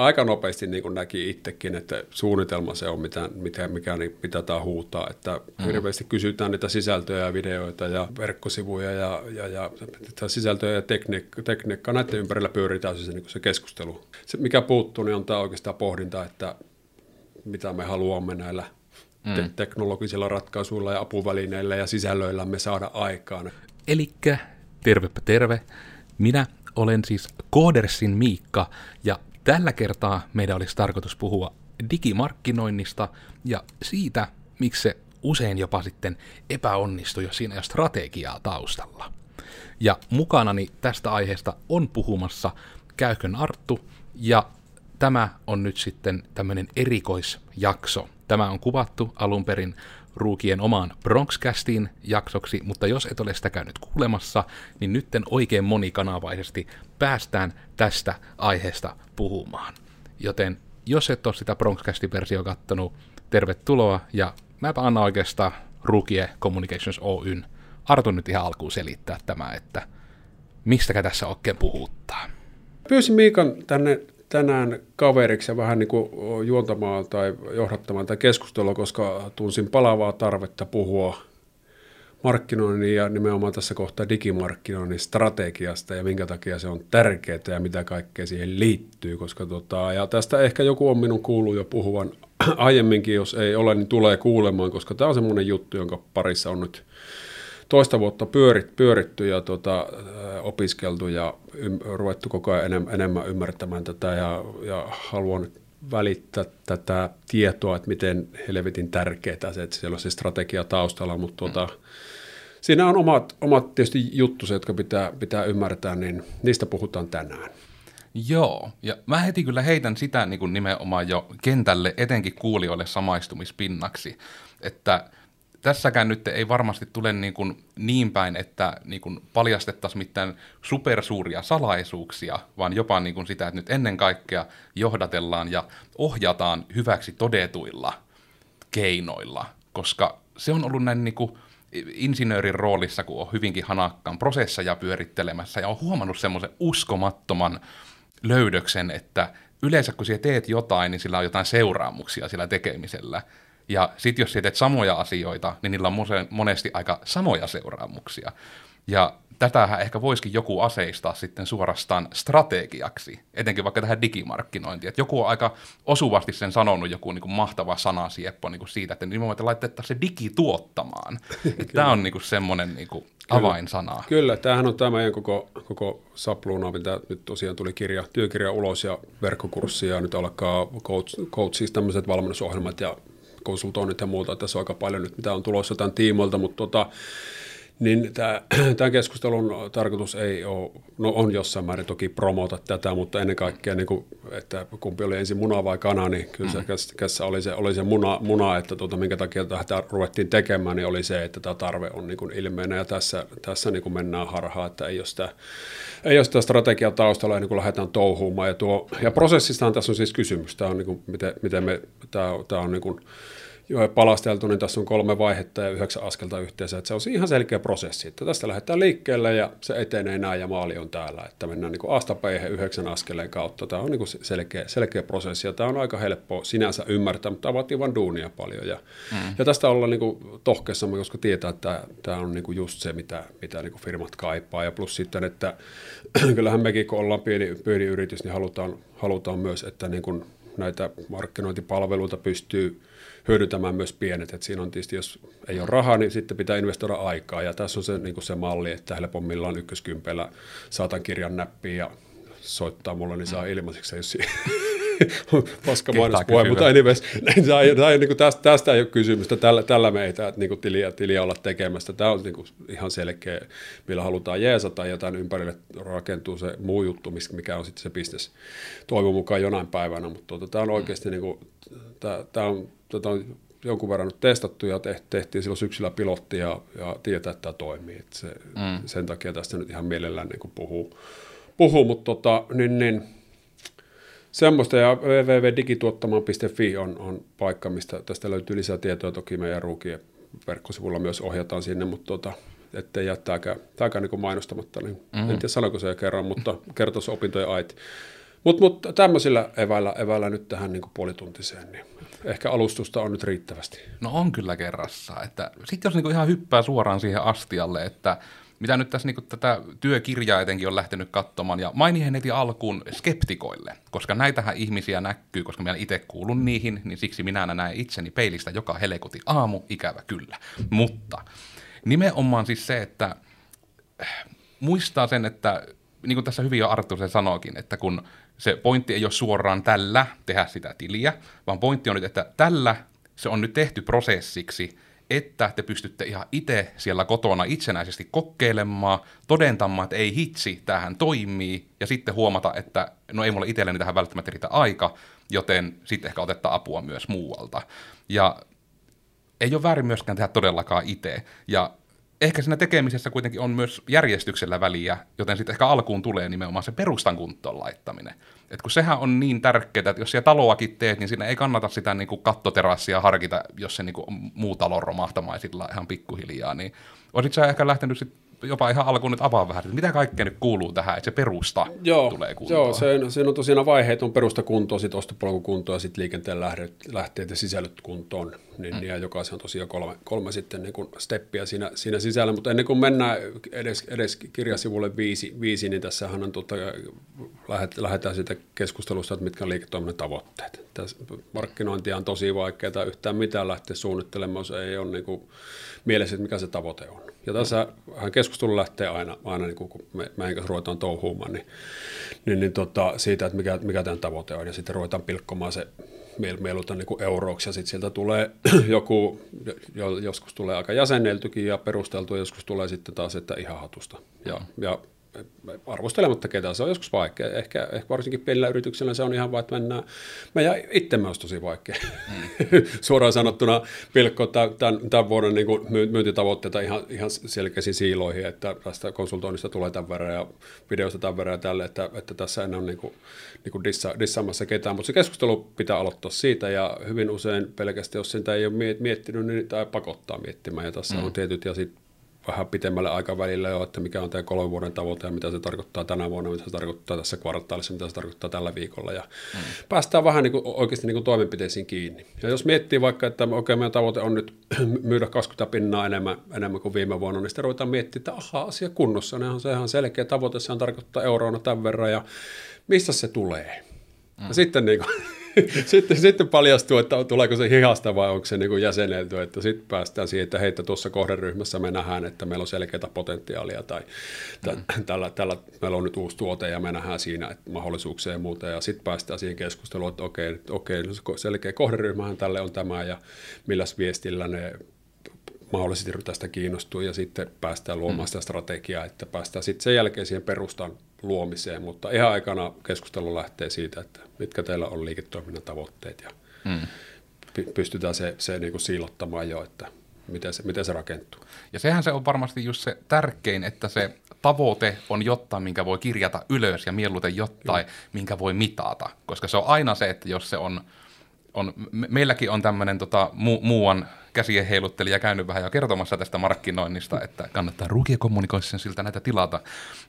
Aika nopeasti niin kuin näki itsekin, että suunnitelma se on, mitä, mitä, mikä, mitä tämä huutaa. Että mm. hirveästi kysytään niitä sisältöjä ja videoita ja verkkosivuja ja, ja, ja sisältöjä ja tekniikka, tekniikka. Näiden ympärillä pyöritään se, niin se keskustelu. Se, mikä puuttuu, niin on tämä oikeastaan pohdinta, että mitä me haluamme näillä mm. te- teknologisilla ratkaisuilla ja apuvälineillä ja sisällöillä me saada aikaan. Elikkä tervepä terve. Minä olen siis Koodersin Miikka ja tällä kertaa meidän olisi tarkoitus puhua digimarkkinoinnista ja siitä, miksi se usein jopa sitten epäonnistuu, jos siinä ei strategiaa taustalla. Ja mukanani tästä aiheesta on puhumassa Käykön Arttu, ja tämä on nyt sitten tämmöinen erikoisjakso. Tämä on kuvattu alun perin Ruukien omaan Bronxcastiin jaksoksi, mutta jos et ole sitä käynyt kuulemassa, niin nytten oikein monikanavaisesti päästään tästä aiheesta puhumaan. Joten jos et ole sitä Bronxcastin versio kattonut, tervetuloa, ja mäpä annan oikeastaan Ruukie Communications Oyn Artun nyt ihan alkuun selittää tämä, että mistäkä tässä oikein puhuttaa. Pyysin Miikan tänne tänään kaveriksi ja vähän niin kuin juontamaan tai johdattamaan tätä keskustelua, koska tunsin palavaa tarvetta puhua markkinoinnin ja nimenomaan tässä kohtaa digimarkkinoinnin strategiasta ja minkä takia se on tärkeää ja mitä kaikkea siihen liittyy. Koska tota, ja tästä ehkä joku on minun kuullut jo puhuvan aiemminkin, jos ei ole, niin tulee kuulemaan, koska tämä on semmoinen juttu, jonka parissa on nyt toista vuotta pyörit, pyöritty ja tota, opiskeltu ja ym, ruvettu koko ajan enemmän, enemmän ymmärtämään tätä ja, ja haluan välittää tätä tietoa, että miten helvetin tärkeää se, että siellä on se strategia taustalla, mutta tuota, mm. siinä on omat, omat tietysti juttuset, jotka pitää, pitää ymmärtää, niin niistä puhutaan tänään. Joo, ja mä heti kyllä heitän sitä niin kuin nimenomaan jo kentälle, etenkin kuulijoille samaistumispinnaksi, että – tässäkään nyt ei varmasti tule niin, kuin niin päin, että niin kuin paljastettaisiin mitään supersuuria salaisuuksia, vaan jopa niin kuin sitä, että nyt ennen kaikkea johdatellaan ja ohjataan hyväksi todetuilla keinoilla, koska se on ollut näin niin kuin insinöörin roolissa, kun on hyvinkin hanakkaan prosesseja pyörittelemässä ja on huomannut semmoisen uskomattoman löydöksen, että yleensä kun siellä teet jotain, niin sillä on jotain seuraamuksia sillä tekemisellä. Ja sitten jos teet samoja asioita, niin niillä on monesti aika samoja seuraamuksia. Ja tätähän ehkä voisikin joku aseistaa sitten suorastaan strategiaksi, etenkin vaikka tähän digimarkkinointiin. Että joku on aika osuvasti sen sanonut, joku niin kuin mahtava sana Sieppo niin kuin siitä, että nimenomaan laitetaan se digi tuottamaan. Tämä on niin kuin semmoinen niin kuin avainsana. Kyllä, kyllä, tämähän on tämä meidän koko, koko sapluuna, mitä nyt tosiaan tuli kirja, työkirja ulos ja verkkokurssi ja nyt alkaa coach, coach siis tämmöiset valmennusohjelmat ja konsultoinnit ja muuta. Tässä on aika paljon nyt, mitä on tulossa tämän tiimoilta, mutta tota, niin tämä, tämän keskustelun tarkoitus ei ole, no on jossain määrin toki promota tätä, mutta ennen kaikkea, niin kuin, että kumpi oli ensin muna vai kana, niin kyllä se, mm-hmm. kässä oli se, oli se muna, muna että tuota, minkä takia tätä ruvettiin tekemään, niin oli se, että tämä tarve on niin ilmeinen ja tässä, tässä niin kuin mennään harhaan, että ei ole sitä, ei ole sitä strategiaa taustalla niin kuin lähdetään touhuumaan. Ja, tuo, ja prosessistahan tässä on siis kysymys, tämä on niin kuin, miten, miten me, tämä, tämä on niin kuin, jo palasteltu, niin tässä on kolme vaihetta ja yhdeksän askelta yhteensä. Että se on ihan selkeä prosessi, että tästä lähdetään liikkeelle ja se etenee näin ja maali on täällä. Että mennään niin asta yhdeksän askeleen kautta. Tämä on niin selkeä, selkeä prosessi ja tämä on aika helppo sinänsä ymmärtää, mutta tämä vaatii vain duunia paljon. Ja, mm. ja tästä ollaan niin tohkeessamme, koska tietää, että tämä on niin just se, mitä, mitä niin firmat kaipaa. Ja plus sitten, että kyllähän mekin, kun ollaan pieni, pieni yritys, niin halutaan, halutaan myös, että niin näitä markkinointipalveluita pystyy hyödyntämään myös pienet. Et siinä on tietysti, jos ei ole rahaa, niin sitten pitää investoida aikaa. Ja tässä on se, niin se malli, että helpommillaan ykköskympeillä saatan kirjan näppiin ja soittaa mulle, niin saa mm. ilmaiseksi, jos paska mainospuhe, mutta anyways, tämä ei, tämä ei, niin kuin tästä, tästä ei ole kysymystä, tällä, tällä me ei tämä, niin kuin tiliä, tiliä olla tekemästä. Tämä on niin kuin ihan selkeä, millä halutaan jeesata ja tämän ympärille rakentuu se muu juttu, mikä on sitten se bisnes toivon mukaan jonain päivänä, mutta tuota, tämä on oikeasti, niin kuin, tämä, tämä on tota, jonkun verran nyt testattu ja tehtiin silloin syksyllä pilotti ja, ja tietää, että tämä toimii. Että se, mm. Sen takia tästä nyt ihan mielellään niin puhuu, puhuu mutta tota, niin, niin, semmoista ja www.digituottamaan.fi on, on paikka, mistä tästä löytyy lisää tietoa. Toki meidän ruukien verkkosivulla myös ohjataan sinne, mutta tota, ettei jättääkään, tämäkään niin mainostamatta, niin mm-hmm. en tiedä sanoiko se jo kerran, mutta kertoisi opintojen ait. Mutta mut, tämmöisillä eväillä, eväillä nyt tähän niin puolituntiseen, niin ehkä alustusta on nyt riittävästi. No on kyllä kerrassa. Sitten jos niinku ihan hyppää suoraan siihen astialle, että mitä nyt tässä niin tätä työkirjaa etenkin on lähtenyt katsomaan, ja mainihin heti alkuun skeptikoille, koska näitähän ihmisiä näkyy, koska minä itse kuulun niihin, niin siksi minä näen itseni peilistä joka helekuti aamu, ikävä kyllä. Mutta nimenomaan siis se, että äh, muistaa sen, että niin kuin tässä hyvin jo Arttu se sanoikin, että kun se pointti ei ole suoraan tällä tehdä sitä tiliä, vaan pointti on nyt, että tällä se on nyt tehty prosessiksi, että te pystytte ihan itse siellä kotona itsenäisesti kokeilemaan, todentamaan, että ei hitsi, tähän toimii, ja sitten huomata, että no ei mulle itselleni tähän välttämättä riitä aika, joten sitten ehkä otetta apua myös muualta. Ja ei ole väärin myöskään tehdä todellakaan itse. Ja ehkä siinä tekemisessä kuitenkin on myös järjestyksellä väliä, joten sitten ehkä alkuun tulee nimenomaan se perustan kuntoon laittaminen. Et kun sehän on niin tärkeää, että jos siellä taloakin teet, niin siinä ei kannata sitä niin kuin kattoterassia harkita, jos se niin kuin muu talo romahtamaan ihan pikkuhiljaa. Niin olisit sä ehkä lähtenyt sit jopa ihan alkuun nyt avaa vähän, että mitä kaikkea nyt kuuluu tähän, että se perusta joo, tulee kuntoon. Joo, se, se on tosiaan vaiheet, on perusta kuntoon, sitten ostopolku kuntoon ja sitten liikenteen lähteet, lähteet ja sisällöt kuntoon. Niin, mm. Ja jokaisen on tosiaan kolme, kolme sitten niin kuin steppiä siinä, siinä sisällä, mutta ennen kuin mennään edes, edes kirjasivulle viisi, viisi niin tässähän on tuota, lähet, lähdetään siitä keskustelusta, että mitkä on liiketoiminnan tavoitteet. Tässä markkinointia on tosi vaikeaa yhtään mitään lähteä suunnittelemaan, jos ei ole niin kuin mielessä, että mikä se tavoite on. Ja tässä hän keskustelu lähtee aina, aina niin kun me, meidän kanssa ruvetaan touhuumaan, niin, niin, niin tota, siitä, että mikä, mikä tämän tavoite on, ja sitten ruvetaan pilkkomaan se mieluuta niin kuin euroiksi, ja sitten sieltä tulee joku, joskus tulee aika jäsenneltykin ja perusteltu, ja joskus tulee sitten taas, että ihan hatusta. Ja, ja arvostelematta ketään, se on joskus vaikea. Ehkä, ehkä varsinkin pienillä yrityksillä se on ihan vaan, että mennään, meidän itsemme olisi tosi vaikea. Mm. Suoraan sanottuna pilkko tämän, tämän vuoden niin kuin myyntitavoitteita ihan, ihan selkeisiin siiloihin, että tästä konsultoinnista tulee tämän verran ja videosta tämän verran ja tälle, että, että tässä en ole niin kuin, niin kuin dissa, dissaamassa ketään, mutta se keskustelu pitää aloittaa siitä ja hyvin usein pelkästään, jos sitä ei ole miettinyt, niin tämä pakottaa miettimään ja tässä mm. on tietyt ja sitten vähän pitemmälle aikavälillä jo, että mikä on tämä kolmen vuoden tavoite ja mitä se tarkoittaa tänä vuonna, mitä se tarkoittaa tässä kvartaalissa, mitä se tarkoittaa tällä viikolla. Ja mm. päästään vähän niin kuin, oikeasti niin kuin toimenpiteisiin kiinni. Ja jos miettii vaikka, että okei, okay, meidän tavoite on nyt myydä 20 pinnaa enemmän, enemmän kuin viime vuonna, niin sitten ruvetaan miettimään, että aha, asia kunnossa. Nehän on se ihan selkeä tavoite, sehän tarkoittaa euroona tämän verran ja mistä se tulee. Mm. Ja sitten niin kuin, sitten, sitten paljastuu, että tuleeko se hihasta vai onko se niin kuin jäsenelty, että sitten päästään siihen, että heitä tuossa kohderyhmässä me nähdään, että meillä on selkeää potentiaalia tai mm. tällä, tällä, meillä on nyt uusi tuote ja me nähdään siinä että mahdollisuuksia ja muuta ja sitten päästään siihen keskusteluun, että okei, okei selkeä kohderyhmähän tälle on tämä ja milläs viestillä ne mahdollisesti tästä kiinnostuu ja sitten päästään luomaan mm. sitä strategiaa, että päästään sitten sen jälkeen siihen perustan luomiseen, mutta ihan aikana keskustelu lähtee siitä, että mitkä teillä on liiketoiminnan tavoitteet ja mm. pystytään se, se niin kuin siilottamaan jo, että miten se, miten se rakentuu. Ja sehän se on varmasti just se tärkein, että se tavoite on jotain, minkä voi kirjata ylös ja mieluiten jotain, mm. minkä voi mitata, koska se on aina se, että jos se on, on me, meilläkin on tämmöinen tota, mu, muuan käsien heiluttelija käynyt vähän jo kertomassa tästä markkinoinnista, että kannattaa Ruukia Communication siltä näitä tilata.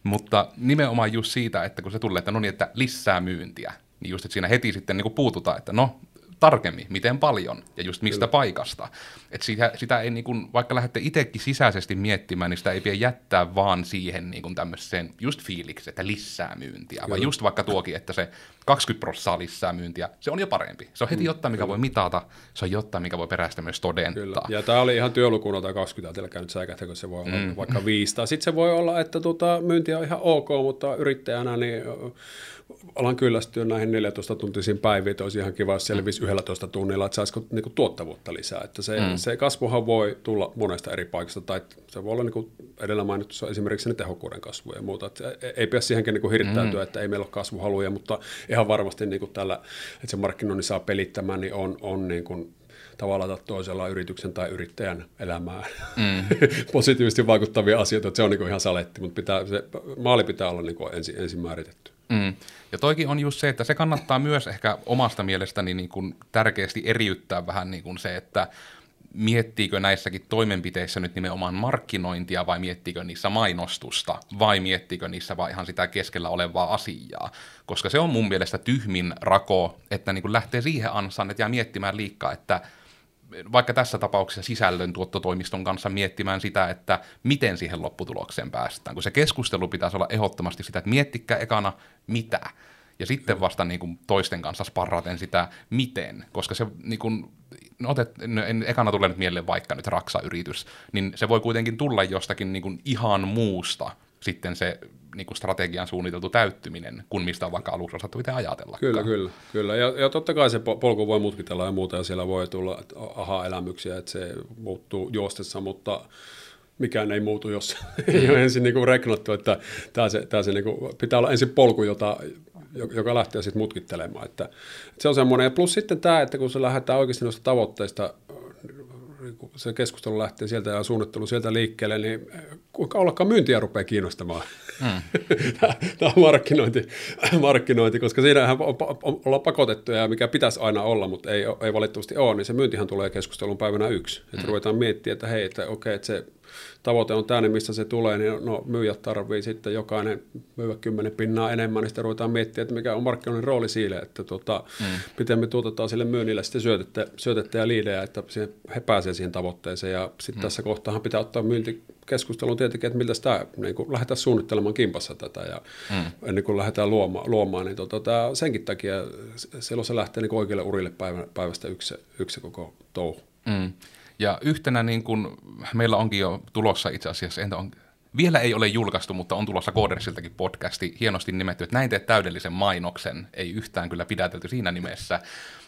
Mutta nimenomaan just siitä, että kun se tulee, että no niin, että lisää myyntiä, niin just, että siinä heti sitten niin puututaan, että no, tarkemmin, miten paljon ja just mistä Kyllä. paikasta. Et sitä, sitä ei, niin kuin, vaikka lähdette itsekin sisäisesti miettimään, niin sitä ei pidä jättää vaan siihen niin kuin tämmöiseen just fiiliksi, että lisää myyntiä, Kyllä. vaan just vaikka tuokin, että se 20 prosenttia lisää myyntiä, se on jo parempi. Se on heti mm, jotain, mikä Kyllä. voi mitata, se on jotain, mikä voi perästä myös todentaa. Kyllä. Ja tämä oli ihan työlukuna tai 20, teillä käynyt säikähtä, kun se voi olla mm. vaikka 5. Sitten se voi olla, että tuota, myynti on ihan ok, mutta yrittäjänä niin alan kyllästyä näihin 14 tuntisiin päiviin, että olisi ihan kiva, jos selvisi 11 tunnilla, että saisiko niin kuin, tuottavuutta lisää. Että se, mm. se kasvuhan voi tulla monesta eri paikasta, tai se voi olla niin kuin edellä mainittu esimerkiksi ne tehokkuuden kasvu ja muuta. Että ei pidä siihenkin niin kuin hirttäytyä, mm. että ei meillä ole kasvuhaluja, mutta ihan varmasti niin kuin tällä, että se markkinoinnin saa pelittämään, niin on, on niin kuin tavalla tai toisella yrityksen tai yrittäjän elämään mm. positiivisesti vaikuttavia asioita, että se on niin kuin ihan saletti, mutta pitää, se, maali pitää olla niin kuin ensin, ensin määritetty. Mm. Ja toikin on just se, että se kannattaa myös ehkä omasta mielestäni niin kuin tärkeästi eriyttää vähän niin kuin se, että miettiikö näissäkin toimenpiteissä nyt nimenomaan markkinointia vai miettiikö niissä mainostusta vai miettiikö niissä vaan ihan sitä keskellä olevaa asiaa. Koska se on mun mielestä tyhmin rako, että niin kuin lähtee siihen ansaan, että jää miettimään liikaa, että vaikka tässä tapauksessa sisällön tuottotoimiston kanssa miettimään sitä, että miten siihen lopputulokseen päästään. Kun se keskustelu pitäisi olla ehdottomasti sitä, että miettikää ekana mitä, ja sitten vasta niin kuin toisten kanssa sparraten sitä miten, koska se niin kuin, no otet, no en, ekana tulee nyt mieleen vaikka nyt Raksa-yritys, niin se voi kuitenkin tulla jostakin niin kuin ihan muusta sitten se niin kuin strategian suunniteltu täyttyminen, kun mistä on vaikka aluksi osattu itse ajatella. Kyllä, kyllä. kyllä. Ja, ja totta kai se polku voi mutkitella ja muuta, ja siellä voi tulla aha-elämyksiä, että se muuttuu juostessa, mutta mikään ei muutu, jos ei ole ensin niin reknattu, että tämä se, tämä se niin kuin, pitää olla ensin polku, jota, joka lähtee sitten mutkittelemaan. Että, että se on semmoinen. Ja plus sitten tämä, että kun se lähdetään oikeasti noista tavoitteista, niin se keskustelu lähtee sieltä ja suunnittelu sieltä liikkeelle, niin kuinka ollakaan myyntiä rupeaa kiinnostamaan. Mm. tämä on markkinointi, markkinointi, koska siinähän ollaan pakotettuja, mikä pitäisi aina olla, mutta ei, ei valitettavasti ole, niin se myyntihan tulee keskustelun päivänä yksi. Että mm. ruvetaan miettimään, että hei, että okei, että se tavoite on tänne, mistä se tulee, niin no, myyjät tarvii sitten jokainen myyä kymmenen pinnaa enemmän, niin sitten ruvetaan miettimään, että mikä on markkinoinnin rooli sille, että tota, mm. miten me tuotetaan sille myynnille sitten syötettä, syötettä ja liidejä, että he pääsee siihen tavoitteeseen. Ja sitten mm. tässä kohtaa pitää ottaa myyntikeskustelun tietenkin, että miltä sitä niin kuin lähdetään suunnittelemaan kimpassa tätä ja mm. ennen kuin lähdetään luomaan, luomaan niin tota, tämä, senkin takia silloin se lähtee niin oikealle urille päivästä yksi, yksi koko touhu. Mm. Ja yhtenä niin kuin, meillä onkin jo tulossa itse asiassa, entä on, vielä ei ole julkaistu, mutta on tulossa Koodersiltakin podcasti, hienosti nimetty, että näin teet täydellisen mainoksen, ei yhtään kyllä pidätelty siinä nimessä,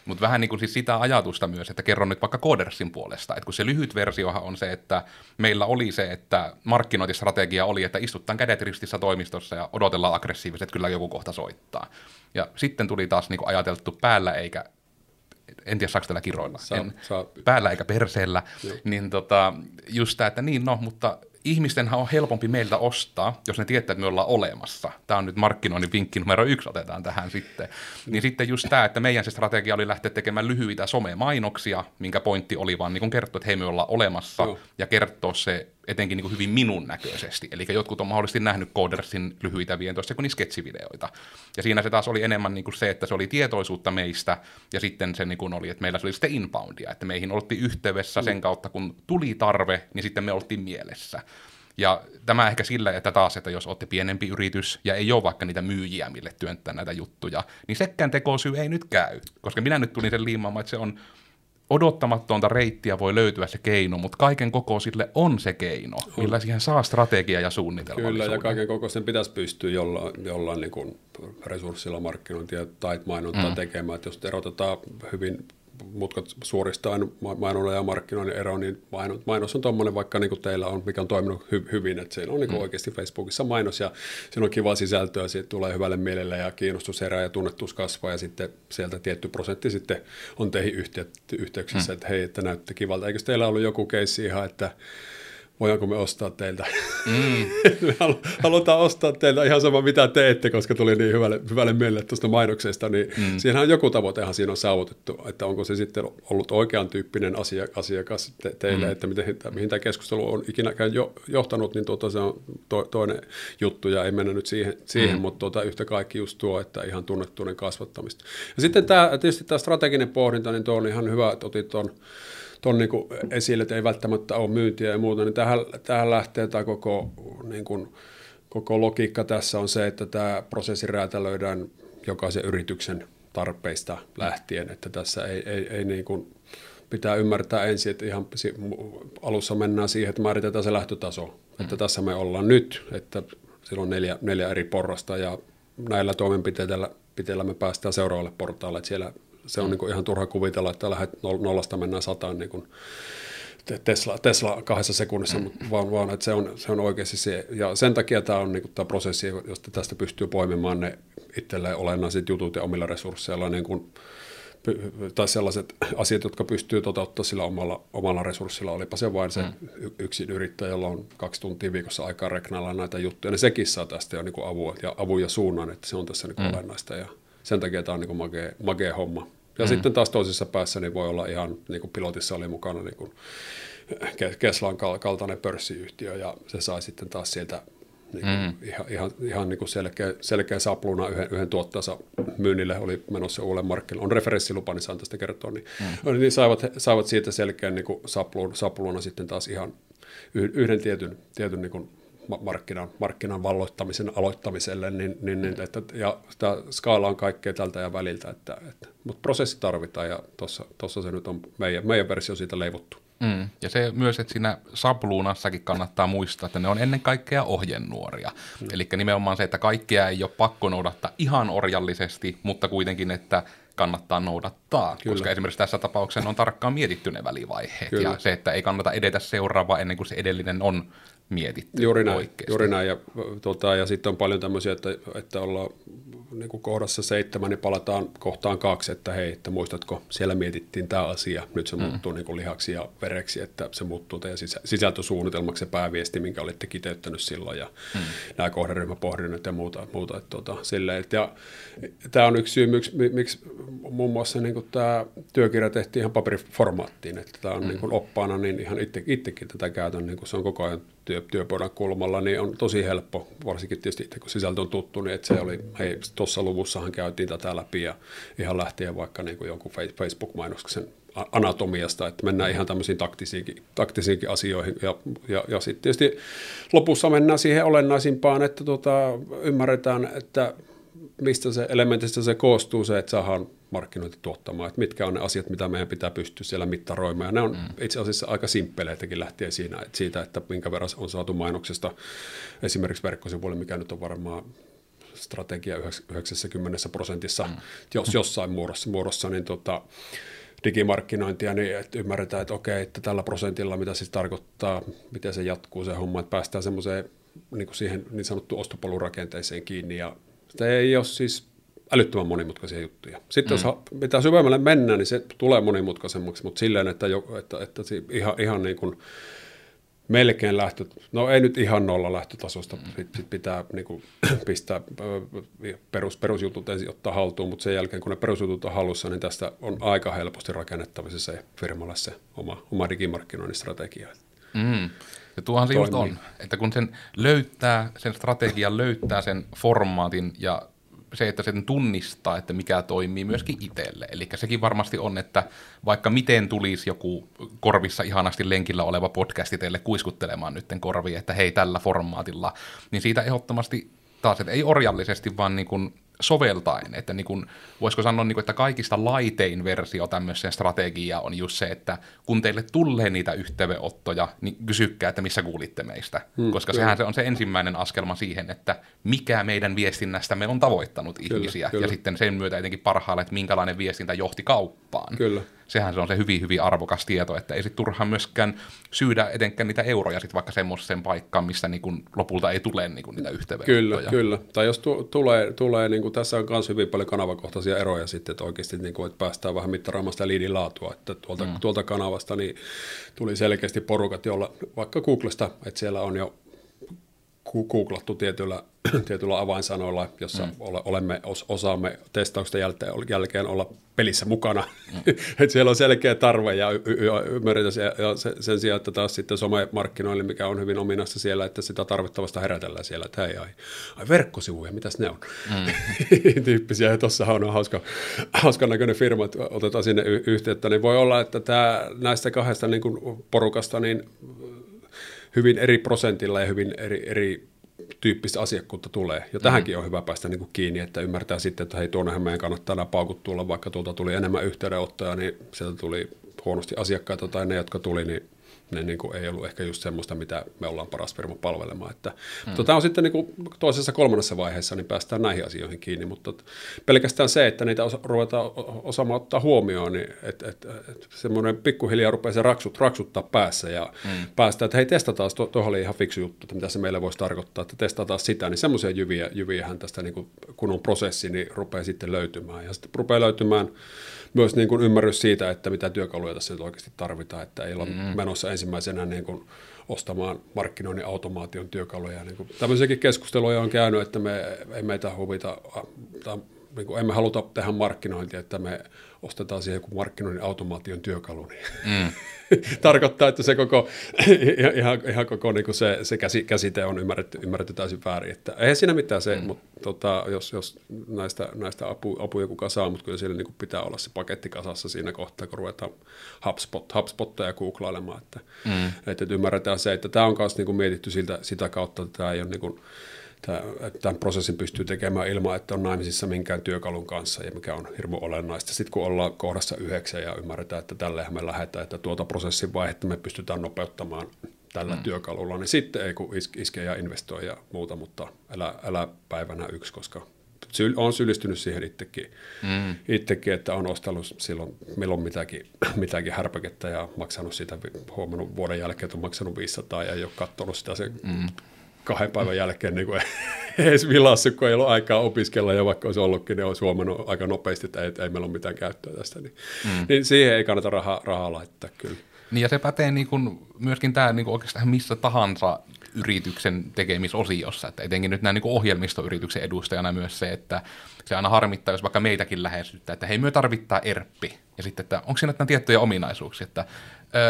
mutta vähän niin kuin siis sitä ajatusta myös, että kerron nyt vaikka Koodersin puolesta, että kun se lyhyt versiohan on se, että meillä oli se, että markkinointistrategia oli, että istuttaan kädet ristissä toimistossa ja odotellaan aggressiivisesti, että kyllä joku kohta soittaa. Ja sitten tuli taas niin kuin ajateltu päällä eikä en tiedä saako tällä kiroilla, saa, en, saa. päällä eikä perseellä, Joo. niin tota, just tämä, että niin no, mutta ihmistenhän on helpompi meiltä ostaa, jos ne tietää, että me ollaan olemassa. Tämä on nyt markkinoinnin vinkki numero yksi, otetaan tähän sitten. Niin sitten just tämä, että meidän se strategia oli lähteä tekemään lyhyitä somemainoksia, minkä pointti oli vaan niin kertoa, että hei me ollaan olemassa, Joo. ja kertoa se etenkin niin kuin hyvin minun näköisesti. Eli jotkut on mahdollisesti nähnyt Codersin lyhyitä 15 sekunnin sketsivideoita. Ja siinä se taas oli enemmän niin kuin se, että se oli tietoisuutta meistä, ja sitten se niin kuin oli, että meillä se oli sitten inboundia, että meihin oltiin yhteydessä sen mm. kautta, kun tuli tarve, niin sitten me oltiin mielessä. Ja tämä ehkä sillä, että taas, että jos olette pienempi yritys ja ei ole vaikka niitä myyjiä, mille työntää näitä juttuja, niin sekään tekosyy ei nyt käy. Koska minä nyt tulin sen liimaamaan, että se on odottamatonta reittiä voi löytyä se keino, mutta kaiken kokoisille on se keino, millä siihen saa strategia ja suunnitelma. Kyllä, ja kaiken kokoisen pitäisi pystyä jollain, jollain niin kuin resurssilla markkinointia tai mainontaa mm. tekemään. Että jos erotetaan hyvin mutkat suoristaen mainonnan ja markkinoinnin ero, niin mainos on tuommoinen, vaikka niin kuin teillä on, mikä on toiminut hy- hyvin, että siellä on niin kuin mm. oikeasti Facebookissa mainos ja siinä on kiva sisältöä, siitä tulee hyvälle mielelle ja kiinnostus herää ja tunnettuus kasvaa ja sitten sieltä tietty prosentti sitten on teihin yhteyksissä, mm. että hei, että näytte kivalta. Eikö teillä ollut joku keissi ihan, että voidaanko me ostaa teiltä. Mm. me halutaan ostaa teiltä ihan sama mitä teette, koska tuli niin hyvälle, hyvälle mielelle tuosta mainoksesta, niin mm. siinähän on joku tavoitehan siinä on saavutettu, että onko se sitten ollut oikean tyyppinen asia, asiakas te, teille, mm. että miten, mihin tämä keskustelu on ikinä jo, johtanut, niin tuota, se on to, toinen juttu ja ei mennä nyt siihen, siihen mm. mutta tuota, yhtä kaikki just tuo, että ihan tunnettuuden kasvattamista. Ja sitten tämä, tietysti tämä strateginen pohdinta, niin tuo on ihan hyvä, että otit tuon tuon niin esille, että ei välttämättä ole myyntiä ja muuta, niin tähän, tähän lähtee tämä koko, niin kuin, koko logiikka tässä on se, että tämä prosessi räätälöidään jokaisen yrityksen tarpeista lähtien, että tässä ei, ei, ei niin kuin, pitää ymmärtää ensin, että ihan alussa mennään siihen, että määritetään se lähtötaso, mm. että tässä me ollaan nyt, että siellä on neljä, neljä eri porrasta ja näillä toimenpiteillä me päästään seuraavalle portaalle, että siellä se on mm. niin kuin ihan turha kuvitella, että lähdet nollasta mennään sataan niin kuin Tesla, Tesla kahdessa sekunnissa, mm. mutta vaan, vaan että se on, se on oikeasti se. Ja sen takia tämä on niin kuin, tämä prosessi, josta tästä pystyy poimimaan ne itselleen olennaiset jutut ja omilla resursseilla, niin kuin, tai sellaiset asiat, jotka pystyy toteuttamaan sillä omalla, omalla resurssilla, olipa se vain se mm. yksin yrittäjä, jolla on kaksi tuntia viikossa aikaa reknailla näitä juttuja, niin sekin saa tästä jo niin avua, ja, avun ja suunnan, että se on tässä niin mm. olennaista, ja sen takia tämä on niin kuin magea, magea homma. Ja mm. sitten taas toisessa päässä niin voi olla ihan, niin kuin pilotissa oli mukana niin kuin Keslan kaltainen pörssiyhtiö, ja se sai sitten taas sieltä niin kuin mm. ihan, ihan, ihan niin kuin selkeä, selkeä sapluna yhden, yhden tuottajansa myynnille oli menossa uudelle markkinoille. On referenssilupa, niin saan tästä kertoa. Niin, mm. niin saivat, saivat siitä selkeän niin kuin sapluun, sapluna sitten taas ihan yhden tietyn, tietyn niin kuin markkinan, markkinan valloittamisen aloittamiselle, niin, niin, niin että, ja sitä skaala on kaikkea tältä ja väliltä, että, että, mutta prosessi tarvitaan ja tuossa se nyt on meidän, meidän versio siitä leivottu. Mm. Ja se myös, että siinä sapluunassakin kannattaa muistaa, että ne on ennen kaikkea ohjenuoria. Mm. Eli nimenomaan se, että kaikkea ei ole pakko noudattaa ihan orjallisesti, mutta kuitenkin, että kannattaa noudattaa, Kyllä. koska esimerkiksi tässä tapauksessa on tarkkaan mietitty ne välivaiheet, Kyllä. ja se, että ei kannata edetä seuraavaa ennen kuin se edellinen on mietitty Juuri näin, oikeasti. juuri näin. Ja, tuota, ja sitten on paljon tämmöisiä, että, että ollaan niin kuin kohdassa seitsemän, niin palataan kohtaan kaksi, että hei, että muistatko, siellä mietittiin tämä asia, nyt se mm. muuttuu niin kuin lihaksi ja vereksi, että se muuttuu teidän sisältösuunnitelmaksi se pääviesti, minkä olitte kiteyttänyt silloin, ja mm. nämä kohderyhmäpohdinnat ja muuta, muuta että, tuota, silleen, että, ja tämä on yksi syy, miksi, miksi muun muassa niin kuin tämä työkirja tehtiin ihan paperiformaattiin, että tämä on mm. niin kuin oppaana, niin ihan itse, itsekin tätä käytän, niin kuin se on koko ajan työ, työpöydän kulmalla, niin on tosi helppo, varsinkin tietysti kun sisältö on tuttu, niin että se oli, hei, tuossa luvussahan käytiin tätä läpi ja ihan lähtien vaikka niin kuin jonkun Facebook-mainoksen anatomiasta, että mennään ihan tämmöisiin taktisiinkin, taktisiinkin asioihin. Ja, ja, ja sitten tietysti lopussa mennään siihen olennaisimpaan, että tota, ymmärretään, että mistä se elementistä se koostuu, se, että saadaan markkinointi tuottamaan, että mitkä on ne asiat, mitä meidän pitää pystyä siellä mittaroimaan. Ja ne on mm. itse asiassa aika simppeleitäkin lähtien siinä, että siitä, että minkä verran on saatu mainoksesta esimerkiksi verkkosivuille, mikä nyt on varmaan strategia 90 prosentissa, mm. jos jossain muodossa, muodossa niin tota, digimarkkinointia, niin että ymmärretään, että okei, että tällä prosentilla, mitä siis tarkoittaa, miten se jatkuu se homma, että päästään semmoiseen niin kuin siihen niin sanottuun ostopolurakenteeseen kiinni ja sitä ei ole siis älyttömän monimutkaisia juttuja. Sitten mm. jos mitä syvemmälle mennään, niin se tulee monimutkaisemmaksi, mutta silleen, että, jo, että, että, ihan, ihan niin kuin melkein lähtö, no ei nyt ihan nolla lähtötasosta, mm. sit, sit pitää niin kuin, pistää perus, perusjutut ensin ottaa haltuun, mutta sen jälkeen kun ne perusjutut on hallussa, niin tästä on aika helposti rakennettavissa se firmalle se oma, oma digimarkkinoinnin strategia. Mm. Ja tuohan se just on, että kun sen löytää, sen strategian löytää sen formaatin ja se, että sen tunnistaa, että mikä toimii myöskin itselle. Eli sekin varmasti on, että vaikka miten tulisi joku korvissa ihanasti lenkillä oleva podcasti teille kuiskuttelemaan nytten korviin, että hei tällä formaatilla, niin siitä ehdottomasti taas, että ei orjallisesti, vaan niin kuin soveltaen, että niin kuin, voisiko sanoa, niin kuin, että kaikista laitein versio tämmöiseen strategiaa on just se, että kun teille tulee niitä yhteydenottoja, niin kysykää, että missä kuulitte meistä, hmm, koska kyllä. sehän se on se ensimmäinen askelma siihen, että mikä meidän viestinnästämme on tavoittanut kyllä, ihmisiä, kyllä. ja sitten sen myötä etenkin parhaalle, että minkälainen viestintä johti kauppaan. Kyllä sehän se on se hyvin, hyvin arvokas tieto, että ei sitten turhaan myöskään syydä etenkään niitä euroja sitten vaikka semmoiseen paikkaan, missä niin kun lopulta ei tule niin kun niitä yhteydenottoja. Kyllä, kyllä. Tai jos tu- tulee, tulee niin kuin tässä on myös hyvin paljon kanavakohtaisia eroja sitten, että oikeasti niin että päästään vähän mittaraamaan sitä liidin laatua, että tuolta, mm. tuolta kanavasta niin tuli selkeästi porukat, jolla vaikka Googlesta, että siellä on jo googlattu tietyllä, tietyllä avainsanoilla, jossa mm. olemme, osaamme testausten jälkeen, jälkeen olla pelissä mukana. Mm. että siellä on selkeä tarve ja y- y- ymmärretään se, ja sen sijaan, että taas sitten somemarkkinoille, mikä on hyvin ominaista siellä, että sitä tarvittavasta herätellään siellä, että hei, ai, ai verkkosivuja, mitäs ne on? Mm. Tyyppisiä, ja tuossahan on hauska, hauska näköinen firma, että otetaan sinne y- yhteyttä, niin voi olla, että tämä, näistä kahdesta niin porukasta, niin hyvin eri prosentilla ja hyvin eri, eri tyyppistä asiakkuutta tulee. Ja tähänkin on hyvä päästä niin kuin kiinni, että ymmärtää sitten, että hei tuonnehan meidän kannattaa nämä paukut tulla, vaikka tuolta tuli enemmän yhteydenottoja, niin sieltä tuli huonosti asiakkaita tai ne, jotka tuli, niin ne niin kuin ei ollut ehkä just semmoista, mitä me ollaan paras firma palvelemaan. Että, mm. tota on sitten niin kuin toisessa kolmannessa vaiheessa, niin päästään näihin asioihin kiinni, mutta pelkästään se, että niitä osa, ruvetaan osaamaan ottaa huomioon, niin että et, et, semmoinen pikkuhiljaa rupeaa se raksut, raksuttaa päässä ja mm. päästään, että hei testataan, tuohon to, oli ihan fiksu juttu, että mitä se meille voisi tarkoittaa, että testataan sitä, niin semmoisia jyviä, jyviähän tästä niin kuin, kun on prosessi, niin rupeaa sitten löytymään ja sitten rupeaa löytymään myös niin kuin ymmärrys siitä, että mitä työkaluja tässä nyt oikeasti tarvitaan, että ei olla mm. menossa ensimmäisenä niin kuin ostamaan markkinoinnin automaation työkaluja. Niin kuin, tämmöisiäkin keskusteluja on käynyt, että me ei meitä huvita niin kuin emme haluta tehdä markkinointia, että me ostetaan siihen joku markkinoinnin automaation työkalu. Niin mm. tarkoittaa, että se koko, ihan, ihan koko niin kuin se, se käsite on ymmärretty, ymmärretty täysin väärin. Että eihän siinä mitään se, mm. mutta tota, jos, jos näistä, näistä apu, apuja kuka saa, mutta kyllä siellä niin kuin pitää olla se paketti kasassa siinä kohtaa, kun ruvetaan HubSpot, HubSpotteja ja googlailemaan. Että, mm. että, että ymmärretään se, että tämä on myös niin kuin mietitty siltä, sitä kautta, että tämä ei ole niin kuin, tämän prosessin pystyy tekemään ilman, että on naimisissa minkään työkalun kanssa, ja mikä on hirmu olennaista. Sitten kun ollaan kohdassa yhdeksän ja ymmärretään, että tälleen me lähdetään, että tuota prosessin vaihetta me pystytään nopeuttamaan tällä mm. työkalulla, niin sitten ei kun iske ja investoi ja muuta, mutta älä, älä päivänä yksi, koska syl, on syyllistynyt siihen itsekin, mm. itsekin, että on ostanut silloin milloin mitäkin, mitäkin härpäkettä ja maksanut sitä, huomannut vuoden jälkeen, että on maksanut 500 ja ei ole katsonut sitä se mm kahden päivän jälkeen niin kuin edes vilassu, kun ei ollut aikaa opiskella, ja vaikka olisi ollutkin, niin olisi huomannut aika nopeasti, että ei, ei meillä ole mitään käyttöä tästä. Niin, mm. niin siihen ei kannata rahaa, rahaa laittaa kyllä. Niin ja se pätee niin kuin, myöskin tämä niin kuin oikeastaan missä tahansa yrityksen tekemisosiossa, että etenkin nyt näin niin ohjelmistoyrityksen edustajana myös se, että se aina harmittaa, jos vaikka meitäkin lähestyttää, että hei, me tarvittaa ERPpi, ja sitten, että onko siinä tiettyjä ominaisuuksia, että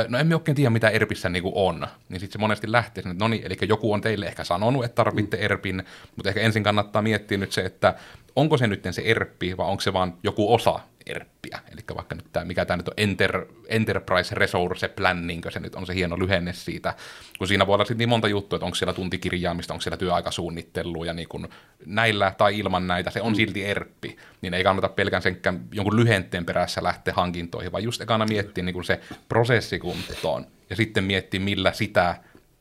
no emme oikein tiedä, mitä ERPissä niin on, niin sitten se monesti lähtee sinne, että no niin, eli joku on teille ehkä sanonut, että tarvitte mm. ERPin, mutta ehkä ensin kannattaa miettiä nyt se, että onko se nyt se ERPi, vai onko se vaan joku osa ERPiä, eli vaikka nyt tämä, mikä tämä nyt on Enter, Enterprise Resource Planning, se nyt on se hieno lyhenne siitä, kun siinä voi olla sitten niin monta juttua, että onko siellä tuntikirjaamista, onko siellä työaikasuunnittelua, ja niin kun näillä tai ilman näitä, se on mm. silti ERPi, niin ei kannata pelkän senkään jonkun lyhenteen perässä lähteä hankintoihin, vaan just ekana miettiä niin se prosessi kuntoon, ja sitten miettiä, millä sitä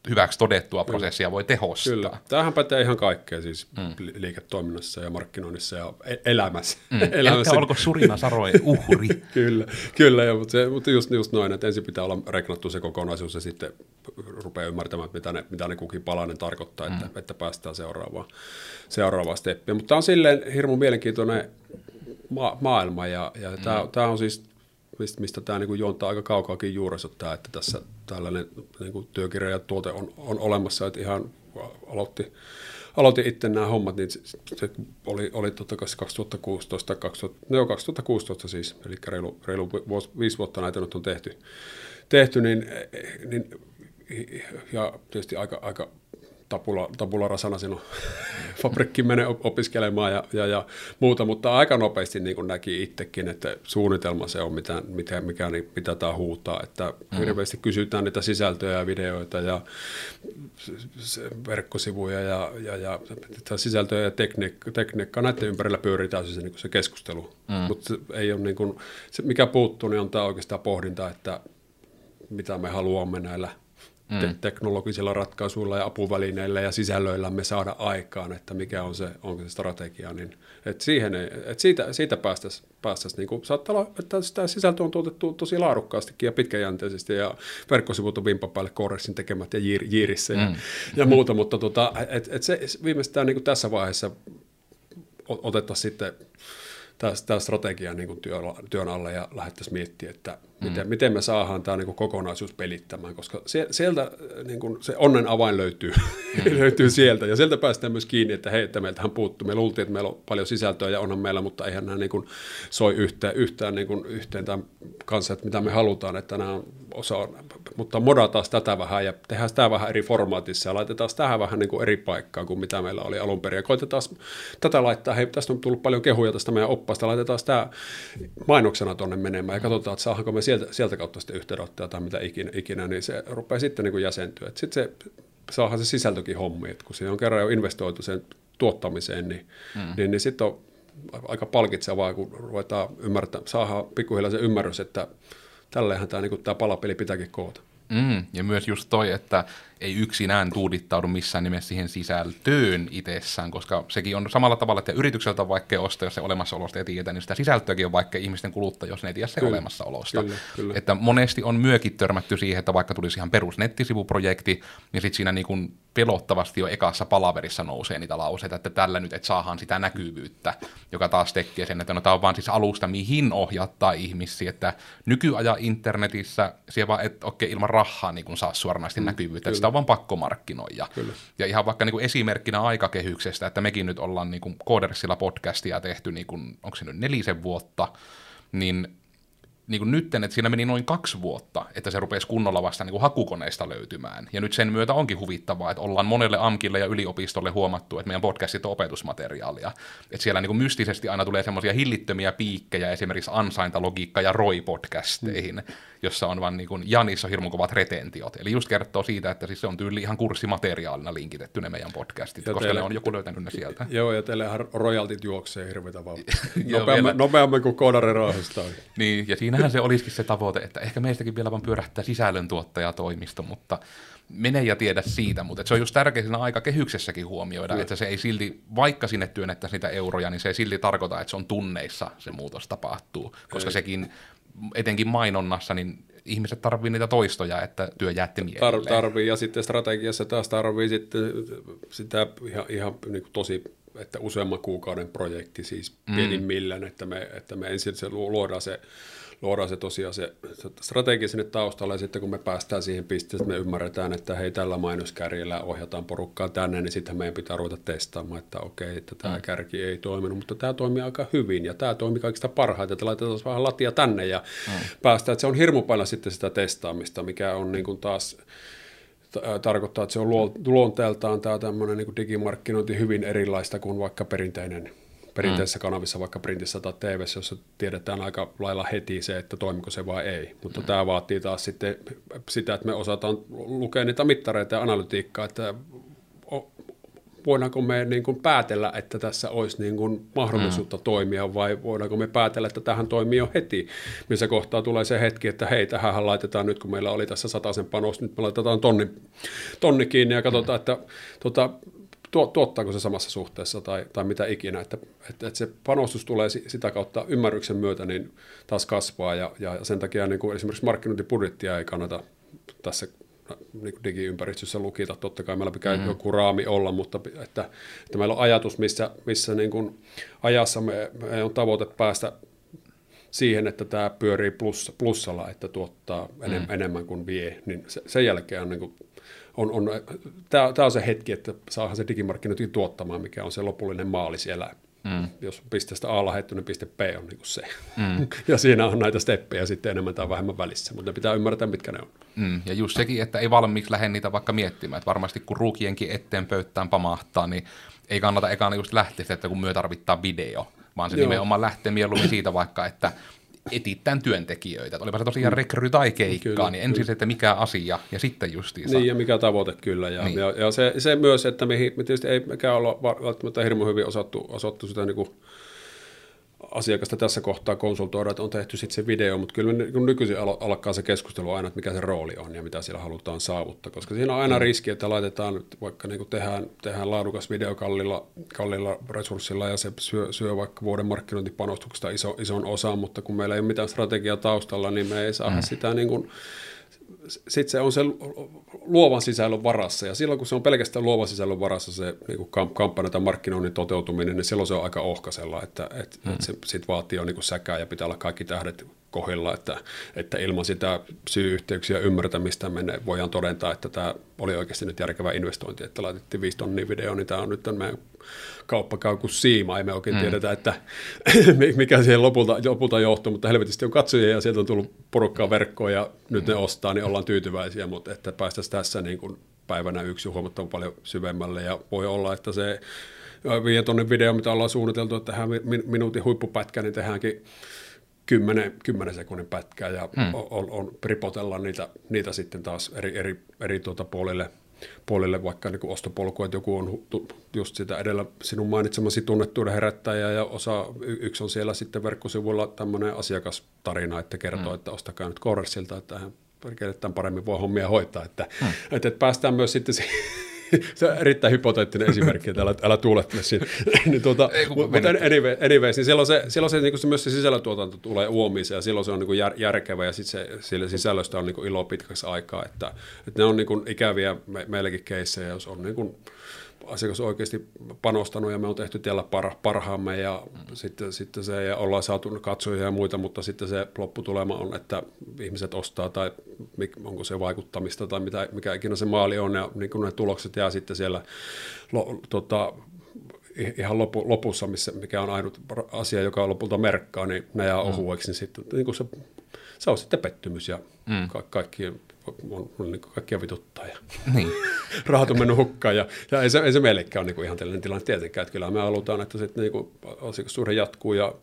hyväksi todettua prosessia voi tehostaa. Kyllä. Tämähän pätee ihan kaikkea siis mm. liiketoiminnassa ja markkinoinnissa ja e- elämässä. Mm. elämässä. Elkä olko surina saroja uhri. kyllä, kyllä ja, mutta, se, mutta just, just noin, että ensin pitää olla reknattu se kokonaisuus ja sitten rupeaa ymmärtämään, mitä ne, mitä ne kukin palanen tarkoittaa, mm. että, että päästään seuraavaan, seuraavaan steppiin. Mutta tämä on silleen hirmu mielenkiintoinen ma- maailma ja, ja mm. tämä, tämä on siis mistä, mistä tämä niin juontaa aika kaukaakin juurensa tämä, että tässä tällainen niin kuin työkirja ja tuote on, on olemassa, että ihan aloitti, aloitin itse nämä hommat, niin se, se oli, oli totta kai 2016, 2000, no 2016 siis, eli reilu, reilu vuosi, viisi vuotta näitä nyt on tehty, tehty niin, niin ja tietysti aika, aika tapula, tapula rasana sinun fabrikkiin mene opiskelemaan ja, ja, ja, muuta, mutta aika nopeasti niin näki itsekin, että suunnitelma se on, mitä, mitä, mikä, niin, mitä tämä huutaa, että mm. hirveästi kysytään niitä sisältöjä ja videoita ja verkkosivuja ja, ja, ja sisältöjä ja tekniikka, tekniikka, näiden ympärillä pyöritään se, niin se keskustelu, mm. mutta ei ole niin kuin, se, mikä puuttuu, niin on tämä oikeastaan pohdinta, että mitä me haluamme näillä mm. teknologisilla ratkaisuilla ja apuvälineillä ja sisällöillä me saada aikaan, että mikä on se, onko se strategia, niin että siihen ei, että siitä, siitä päästäisiin, päästäisi, niin kuin, saattaa olla, että sitä sisältö on tuotettu tosi laadukkaastikin ja pitkäjänteisesti ja verkkosivut on vimpa päälle Koresin tekemät ja jiir, jiirissä ja, mm. ja muuta, mutta tota, et, et se viimeistään niin kuin tässä vaiheessa otettaisiin sitten tämä strategia niin kuin työn, työn alle ja lähdettäisiin miettimään, että miten, mm. miten me saadaan tämä niin kuin kokonaisuus pelittämään, koska sieltä niin kuin se onnen avain löytyy, mm. löytyy sieltä ja sieltä päästään myös kiinni, että hei, että meiltähän puuttuu. Me luultiin, että meillä on paljon sisältöä ja onhan meillä, mutta eihän nämä niin kuin soi yhteen, yhteen, niin kuin yhteen tämän kanssa, että mitä me halutaan, että nämä on osa, mutta modataan tätä vähän ja tehdään sitä vähän eri formaatissa ja laitetaan tähän vähän niin kuin eri paikkaan kuin mitä meillä oli alun perin. Ja koitetaan tätä laittaa, hei, tästä on tullut paljon kehuja tästä meidän oppaasta, laitetaan sitä mainoksena tuonne menemään ja katsotaan, että saadaanko me sieltä, sieltä kautta sitten yhteydenottoja tai mitä ikinä, ikinä niin se rupeaa sitten niin kuin jäsentyä. Sitten se saadaan se sisältökin hommi, että kun siinä on kerran jo investoitu sen tuottamiseen, niin, mm. niin, niin sitten on aika palkitsevaa, kun ruvetaan ymmärtää, saadaan pikkuhiljaa se ymmärrys, että tälleenhän tämä, niin tämä palapeli pitääkin koota. Mm, ja myös just toi, että ei yksinään tuudittaudu missään nimessä siihen sisältöön itsessään, koska sekin on samalla tavalla, että yritykseltä on vaikea ostaa, jos se olemassaolosta ei tiedä, niin sitä sisältöäkin on vaikea ihmisten kuluttaa, jos ne ei tiedä se kyllä, olemassaolosta. Kyllä, kyllä. Että monesti on myökin törmätty siihen, että vaikka tulisi ihan perus nettisivuprojekti, niin sitten siinä niin kuin pelottavasti jo ekassa palaverissa nousee niitä lauseita, että tällä nyt et saahan sitä näkyvyyttä, joka taas tekee sen, että no tämä on vaan siis alusta, mihin ohjattaa ihmisiä, että nykyajan internetissä siellä vaan, että okei, ilman rahaa niin kun saa suoranaisesti mm, näkyvyyttä, että sitä on vaan pakko markkinoida. Kyllä. Ja ihan vaikka niin kuin esimerkkinä aikakehyksestä, että mekin nyt ollaan niin kuin Codersilla podcastia tehty, niin kuin, onko se nyt nelisen vuotta, niin niin kuin nytten, että siinä meni noin kaksi vuotta, että se rupesi kunnolla vasta niin kuin hakukoneista löytymään. Ja nyt sen myötä onkin huvittavaa, että ollaan monelle AMKille ja yliopistolle huomattu, että meidän podcastit on opetusmateriaalia. Että siellä niin kuin mystisesti aina tulee semmoisia hillittömiä piikkejä esimerkiksi ansaintalogiikka ja ROI-podcasteihin, mm. jossa on vaan niin kuin, Janissa hirmu kovat retentiot. Eli just kertoo siitä, että siis se on tyyli ihan kurssimateriaalina linkitetty ne meidän podcastit, ja koska teille, ne on joku löytänyt ne sieltä. Joo, ja teillehän royaltit juoksee hirveätä vauhtia. nopeammin, nopeammin kuin koodari Niin, ja siinä siinähän se olisikin se tavoite, että ehkä meistäkin vielä vaan pyörähtää sisällöntuottajatoimisto, mutta mene ja tiedä siitä, mutta se on just tärkeää siinä aikakehyksessäkin huomioida, mm. että se ei silti, vaikka sinne työnnettäisiin niitä euroja, niin se ei silti tarkoita, että se on tunneissa se muutos tapahtuu, koska ei. sekin etenkin mainonnassa, niin ihmiset tarvii niitä toistoja, että työ jäätti mieleen. Tar- tarvii, ja sitten strategiassa taas tarvii sitten sitä ihan, ihan niin kuin tosi että useamman kuukauden projekti siis mm. pienimmillään, että me, että me ensin se luodaan se luodaan se tosiaan se, se strategia sinne taustalle, ja sitten kun me päästään siihen pisteeseen, että me ymmärretään, että hei, tällä mainoskärjellä ohjataan porukkaa tänne, niin sitten meidän pitää ruveta testaamaan, että okei, että tämä mm. kärki ei toiminut, mutta tämä toimii aika hyvin, ja tämä toimii kaikista parhaiten, että laitetaan vähän latia tänne, ja mm. päästään, että se on hirmu paljon sitten sitä testaamista, mikä on niin kuin taas tarkoittaa, että se on luonteeltaan tämä tämmöinen niin digimarkkinointi hyvin erilaista kuin vaikka perinteinen perinteisissä mm. kanavissa, vaikka printissä tai tv jossa tiedetään aika lailla heti se, että toimiko se vai ei. Mutta mm. tämä vaatii taas sitten sitä, että me osataan lukea niitä mittareita ja analytiikkaa, että voidaanko me niin kuin päätellä, että tässä olisi niin kuin mahdollisuutta mm. toimia vai voidaanko me päätellä, että tähän toimii jo heti, missä kohtaa tulee se hetki, että hei, tähän laitetaan nyt, kun meillä oli tässä sen panos, nyt me laitetaan tonni, tonni kiinni ja katsotaan, mm. että tota, tuottaako se samassa suhteessa tai, tai mitä ikinä, että, että, että se panostus tulee sitä kautta ymmärryksen myötä niin taas kasvaa ja, ja sen takia niin kuin esimerkiksi markkinointibudjettia ei kannata tässä niin kuin digiympäristössä lukita. Totta kai meillä pitää mm-hmm. joku raami olla, mutta että, että meillä on ajatus, missä, missä niin kuin ajassa me, me on tavoite päästä siihen, että tämä pyörii plus, plussalla, että tuottaa enem, mm. enemmän kuin vie, niin se, sen jälkeen on niin kuin on, on, tämä, on se hetki, että saadaan se digimarkkinointi tuottamaan, mikä on se lopullinen maali siellä. Mm. Jos pisteestä A lähetty, niin piste B on niin se. Mm. ja siinä on näitä steppejä sitten enemmän tai vähemmän välissä, mutta ne pitää ymmärtää, mitkä ne on. Mm. Ja just sekin, että ei valmiiksi lähde niitä vaikka miettimään, että varmasti kun ruukienkin eteen pöyttään pamahtaa, niin ei kannata ekana just lähteä että kun myö tarvittaa video, vaan se Joo. nimenomaan lähtee mieluummin siitä vaikka, että etittään työntekijöitä. Että olipa se tosiaan mm. rekry tai keikkaa, kyllä, niin ensin se, että mikä asia ja sitten justiinsa. Niin ja mikä tavoite kyllä. Ja, niin. ja, ja se, se, myös, että me, me tietysti ei mekään olla välttämättä hirmu hyvin osattu, osattu sitä niin kuin asiakasta tässä kohtaa konsultoida, että on tehty sitten se video, mutta kyllä kun nykyisin alkaa se keskustelu aina, että mikä se rooli on ja mitä siellä halutaan saavuttaa, koska siinä on aina mm. riski, että laitetaan, vaikka niin kuin tehdään, tehdään laadukas video kallilla, kallilla resurssilla ja se syö, syö vaikka vuoden markkinointipanostuksesta iso, ison osan, mutta kun meillä ei ole mitään strategiaa taustalla, niin me ei saada mm. sitä niin kuin, sitten se on se luovan sisällön varassa, ja silloin kun se on pelkästään luovan sisällön varassa se niin kampanja tai markkinoinnin toteutuminen, niin silloin se on aika ohkasella, että, että, mm. että se sit vaatii jo niin säkää ja pitää olla kaikki tähdet kohdilla, että, että ilman sitä syy-yhteyksiä ymmärtämistä me voidaan todentaa, että tämä oli oikeasti nyt järkevä investointi, että laitettiin viisi tonnia video, niin tämä on nyt meidän kauppa käy kuin siima, ei me oikein mm. tiedetä, että mikä siihen lopulta, lopulta johtuu, mutta helvetisti on katsojia ja sieltä on tullut porukkaa verkkoon ja nyt mm. ne ostaa, niin ollaan tyytyväisiä, mutta että päästäisiin tässä niin kuin päivänä yksi huomattavan paljon syvemmälle ja voi olla, että se viiden tonnin video, mitä ollaan suunniteltu, että tähän minuutin huippupätkä, niin tehdäänkin 10, 10 sekunnin pätkää ja hmm. on, on, ripotella niitä, niitä sitten taas eri, eri, eri tuota puolille, puolille vaikka niin ostopolku, että joku on just sitä edellä sinun mainitsemasi tunnettuuden herättäjä ja osa, yksi on siellä sitten verkkosivuilla tämmöinen asiakastarina, että kertoo, hmm. että ostakaa nyt Corersilta, että hän tämän paremmin voi hommia hoitaa, että, hmm. että, että päästään myös sitten siihen se on erittäin hypoteettinen esimerkki, että älä, älä tuulettele siinä. niin tuota, mutta anyway, anyways, niin silloin, se, silloin se, niin se, myös se sisällötuotanto tulee uomiseen ja silloin se on niin jär, järkevä ja sitten se, sillä sisällöstä on niin ilo pitkäksi aikaa. Että, että ne on niin kuin ikäviä me, meillekin keissejä, jos on niin kuin, asiakas oikeasti panostanut ja me on tehty tiellä par, parhaamme ja mm. sitten, sitten se ja ollaan saatu katsojia ja muita, mutta sitten se lopputulema on, että ihmiset ostaa tai onko se vaikuttamista tai mitä, mikä ikinä se maali on ja niin kuin ne tulokset jää sitten siellä lo, tota, ihan lopu, lopussa, missä, mikä on ainut asia, joka on lopulta merkkaa, niin ne jää mm. ohueksi, niin sitten niin kuin se, se on sitten pettymys ja mm. ka- kaikki on, on niin kaikkia vituttaa ja niin. rahat on mennyt hukkaan. Ja, ja ei, se, ei se meillekään ole niin ihan tällainen tilanne tietenkään, että kyllä me halutaan, että sitten niin asiakassuhde jatkuu ja,